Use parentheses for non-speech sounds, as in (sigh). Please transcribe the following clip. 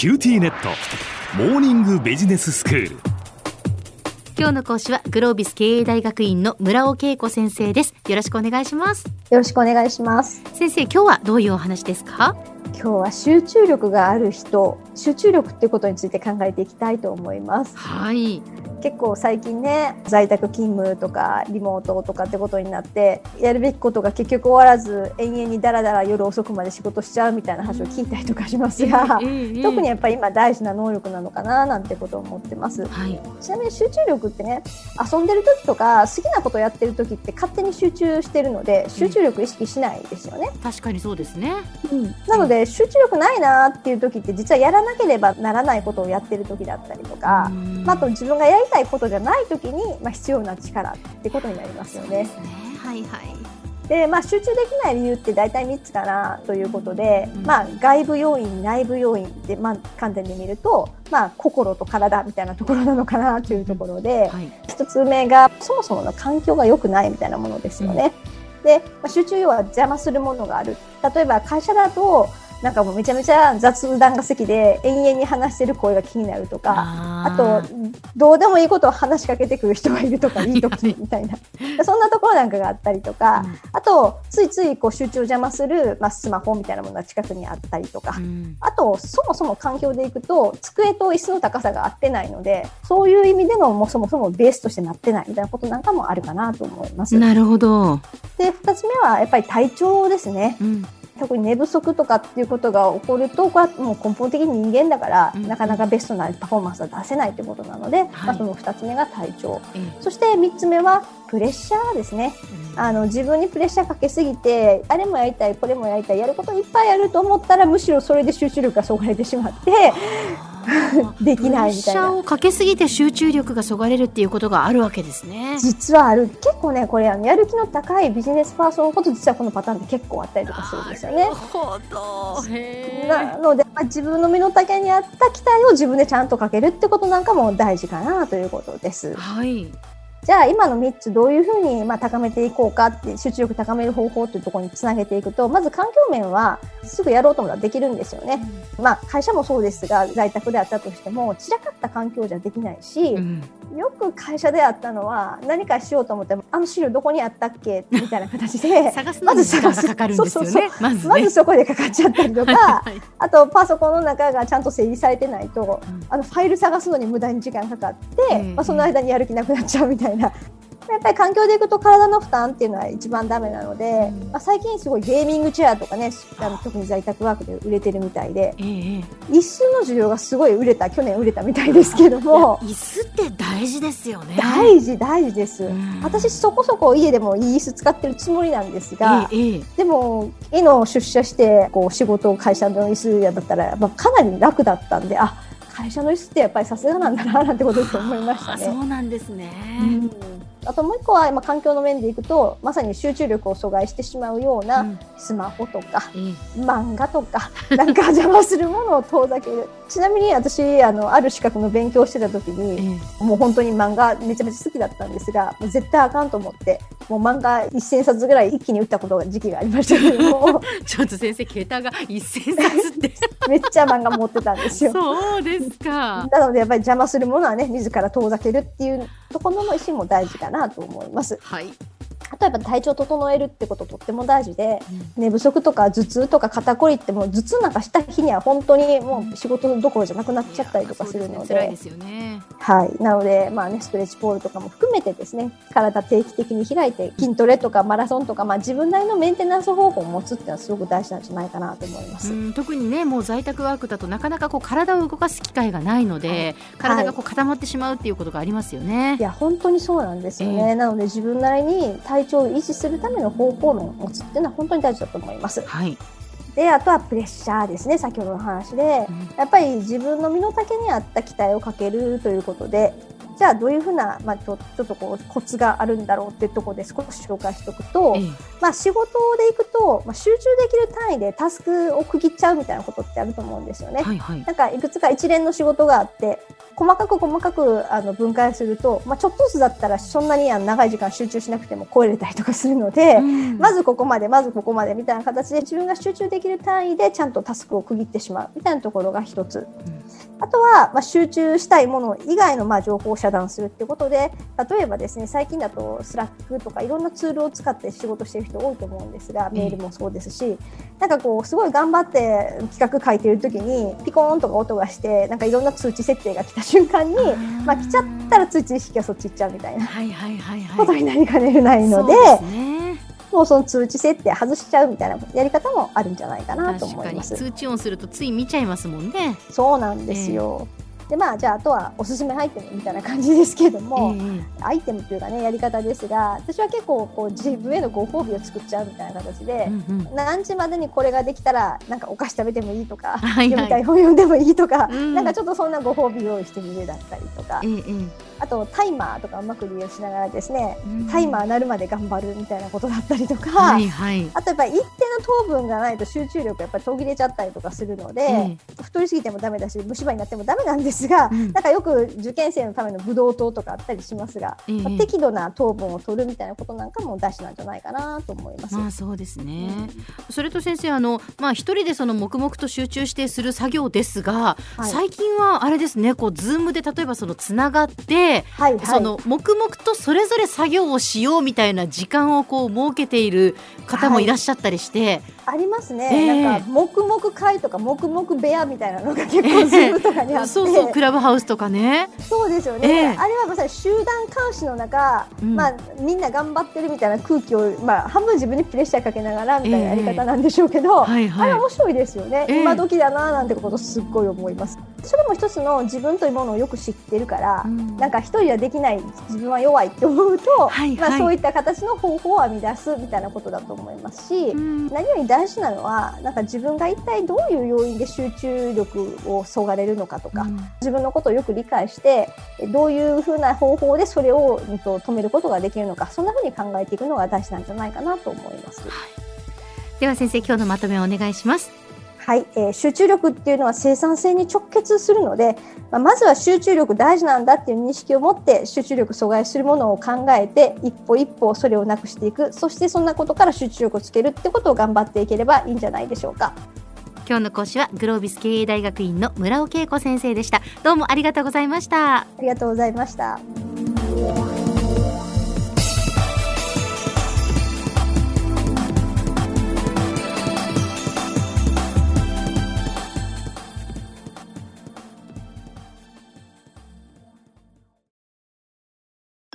QTnet。モーニングビジネススクール。今日の講師はグロービス経営大学院の村尾佳子先生です。よろしくお願いします。よろしくお願いします。先生今日はどういうお話ですか？今日は集中力がある人集中力っていうことについて考えていきたいと思います。はい結構最近ね在宅勤務とかリモートとかってことになってやるべきことが結局終わらず延々にだらだら夜遅くまで仕事しちゃうみたいな話を聞いたりとかしますが、ええええ特にやっぱり今大事な能力なのかななんてことを思ってます。はい。ちなみに集中力ってね遊んでる時とか好きなことやってる時って勝手に集中してるので集中力意識しないですよね。確かにそうですね。なので集中力ないなっていう時って実はやらなければならないことをやってる時だったりとか、まあ、あと自分がやりたいことじゃない時に、まあ、必要な力ってことになりますよね。ねはいはいで、まあ、集中できない理由って大体3つかなということで、まあ、外部要因内部要因って、まあ、観点で見ると、まあ、心と体みたいなところなのかなというところで、はい1つ目がそもそもの環境が良くないみたいなものですよね。で、まあ、集中要は邪魔するものがある。例えば会社だとなんかもうめちゃめちゃ雑談が好きで延々に話してる声が気になるとか、あとどうでもいいことを話しかけてくる人がいるとかいい時みたいな。(laughs) そんなところなんかがあったりとか、うん。あとついついこう集中を邪魔する、まあ、スマホみたいなものが近くにあったりとか、うん。あとそもそも環境でいくと机と椅子の高さが合ってないのでそういう意味でのもうそもそもベースとしてなってないみたいなことなんかもあるかなと思います。なるほど、で2つ目はやっぱり体調ですね。うん特に寝不足とかっていうことが起こるとこれはもう根本的に人間だから、うん。なかなかベストなパフォーマンスは出せないということなので、まあ、その2つ目が体調。ええ。そして3つ目はプレッシャーですね。あの自分にプレッシャーかけすぎてあれもやりたいこれもやりたいやることいっぱいやると思ったらむしろそれで集中力がそがれてしまって (laughs) できないみたいプレッシャーな。をかけすぎて集中力がそがれるっていうことがあるわけですね。実はある結構ねこれやる気の高いビジネスパーソンほど実はこのパターンって結構あったりとかするんですよねなる。ほど。へなので、まあ、自分の身の丈に合った期待を自分でちゃんとかけるってことなんかも大事かなということです。はい。じゃあ今の3つどういうふうにまあ高めていこうかって集中力高める方法っていうところにつなげていくとまず環境面はすぐやろうと思ったらできるんですよね。まあ会社もそうですが在宅であったとしても散らかった環境じゃできないし、うんよく会社であったのは何かしようと思ってもあの資料どこにあったっけ？みたいな形で (laughs) 探すのに時間がかかるんですよね。まずね。まずそこでかかっちゃったりとか。はいあとパソコンの中がちゃんと整理されてないと、うんあのファイル探すのに無駄に時間かかって、ええまあ、その間にやる気なくなっちゃうみたいな。やっぱり環境でいくと体の負担っていうのは一番ダメなので、うん。まあ、最近すごいゲーミングチェアとかねあ。の特に在宅ワークで売れてるみたいで。え椅子の需要がすごい売れた。去年売れたみたいですけども。椅子って大事ですよね。大事大事です、うん。私そこそこ家でもいい椅子使ってるつもりなんですが、えでも、家の出社して、こう、仕事、会社の椅子やだったら、まあ、かなり楽だったんで、あ、会社の椅子ってやっぱりさすがなんだな、なんてことです思いましたあね。そうなんですね。うんあともう一個は、まあ、環境の面でいくと、まさに集中力を阻害してしまうよううなんスマホとか、ええ漫画とか、(laughs) なんか邪魔するものを遠ざける。ちなみに私、あの、ある資格の勉強をしてた時に、えもう本当に漫画めちゃめちゃ好きだったんですが、もう絶対あかんと思って、もう漫画1000冊ぐらい一気に打ったことが時期がありましたけども、え (laughs) ちょっと先生桁が一千冊って。(laughs) めっちゃ漫画持ってたんですよ。そうですか。なのでやっぱり邪魔するものはね、自ら遠ざけるっていうところの意思も大事かなと思います。はい。あとやっぱ体調整えるってこととっても大事で、寝不足とか頭痛とか肩こりってもう頭痛なんかした日には本当にもう仕事どころじゃなくなっちゃったりとかするのでそうですね辛いで、すよね。はい。なので、まあね、ストレッチポールとかも含めてですね、体定期的に開いて筋トレとかマラソンとか、まあ自分なりのメンテナンス方法を持つっていうのはすごく大事なんじゃないかなと思います。うん、特にねもう在宅ワークだとなかなかこう体を動かす機会がないので、体がこう固まってしまうっていうことがありますよね。いや本当にそうなんですよね、ええなので自分なりに体調を維持するための方法論を持つっていうのは本当に大事だと思います。はい。であとはプレッシャーですね。先ほどの話でうん。やっぱり自分の身の丈に合った期待をかけるということでじゃあどういうふうな、まあ、ちょちょっとこうコツがあるんだろうっていうところで少し紹介しておくと、ええまあ、仕事でいくと、まあ、集中できる単位でタスクを区切っちゃうみたいなことってあると思うんですよね。はいはい。なんかいくつか一連の仕事があって細かく細かくあの分解すると、まあ、ちょっとずつだったらそんなにあの長い時間集中しなくても超えれたりとかするので、うんまずここまでまずここまでみたいな形で自分が集中できる単位でちゃんとタスクを区切ってしまうみたいなところが一つ。あとは、まあ、集中したいもの以外のまあ情報を遮断するっていうことで例えばですね最近だと Slack とかいろんなツールを使って仕事してる人多いと思うんですがメールもそうですし、なんかこうすごい頑張って企画書いてる時にピコーンとか音がしてなんかいろんな通知設定が来た瞬間にまあ来ちゃったら通知意識がそっち行っちゃうみたいなことになりかねないので。もうその通知設定外しちゃうみたいなやり方もあるんじゃないかなと思います。通知音するとつい見ちゃいますもんね。そうなんですよ。でまあじゃああとはおすすめアイテムみたいな感じですけども、えアイテムというかねやり方ですが私は結構こう自分へのご褒美を作っちゃうみたいな形えでう、んうん。何時までにこれができたらなんかお菓子食べてもいいとか、はいはい。読みたい本読んでもいいとか、うん。なんかちょっとそんなご褒美用意してみるだったりとか。え、ええあとタイマーとかうまく利用しながらですね、うんタイマー鳴るまで頑張るみたいなことだったりとか、はいはい。あとやっぱり一定の糖分がないと集中力やっぱり途切れちゃったりとかするので、え太りすぎてもダメだし虫歯になってもダメなんですが、うんなんかよく受験生のためのブドウ糖とかあったりしますが、ええまあ適度な糖分を取るみたいなことなんかも大事なんじゃないかなと思います。まあそうですね。それと先生あのまあ一人でその黙々と集中してする作業ですが、はい最近はあれですねこう Zoom で例えばそのつながって、はいはい、その黙々とそれぞれ作業をしようみたいな時間をこう設けている方もいらっしゃったりして、ありますね、ええ。なんか黙々会とか黙々部屋みたいなのが結構 Zoom とかにあって、(laughs) そうそうクラブハウスとかね。そうですよね、ええ。あれはまさに集団監視の中、うん。まあ、みんな頑張ってるみたいな空気を、まあ、半分自分にプレッシャーかけながらみたいなやり方なんでしょうけど、はいはい。あれ面白いですよね、ええ。今時だななんてことすっごい思いますそれも一つの自分というものをよく知ってるから、うん。なんか一人はできない自分は弱いって思うと、はいはい。まあ、そういった形の方法を編み出すみたいなことだと思いますし、うん。何より大事なのはなんか自分が一体どういう要因で集中力をそがれるのかとか、自分のことをよく理解してえどういうふうな方法でそれを、止めることができるのかそんなふうに考えていくのが大事なんじゃないかなと思います。では先生今日のまとめをお願いします。はい、えー集中力っていうのは生産性に直結するので、まあ、まずは集中力大事なんだっていう認識を持って集中力阻害するものを考えて一歩一歩それをなくしていくそしてそんなことから集中力をつけるってことを頑張っていければいいんじゃないでしょうか。今日の講師はグロービス経営大学院の村尾恵子先生でした。どうもありがとうございました。ありがとうございました。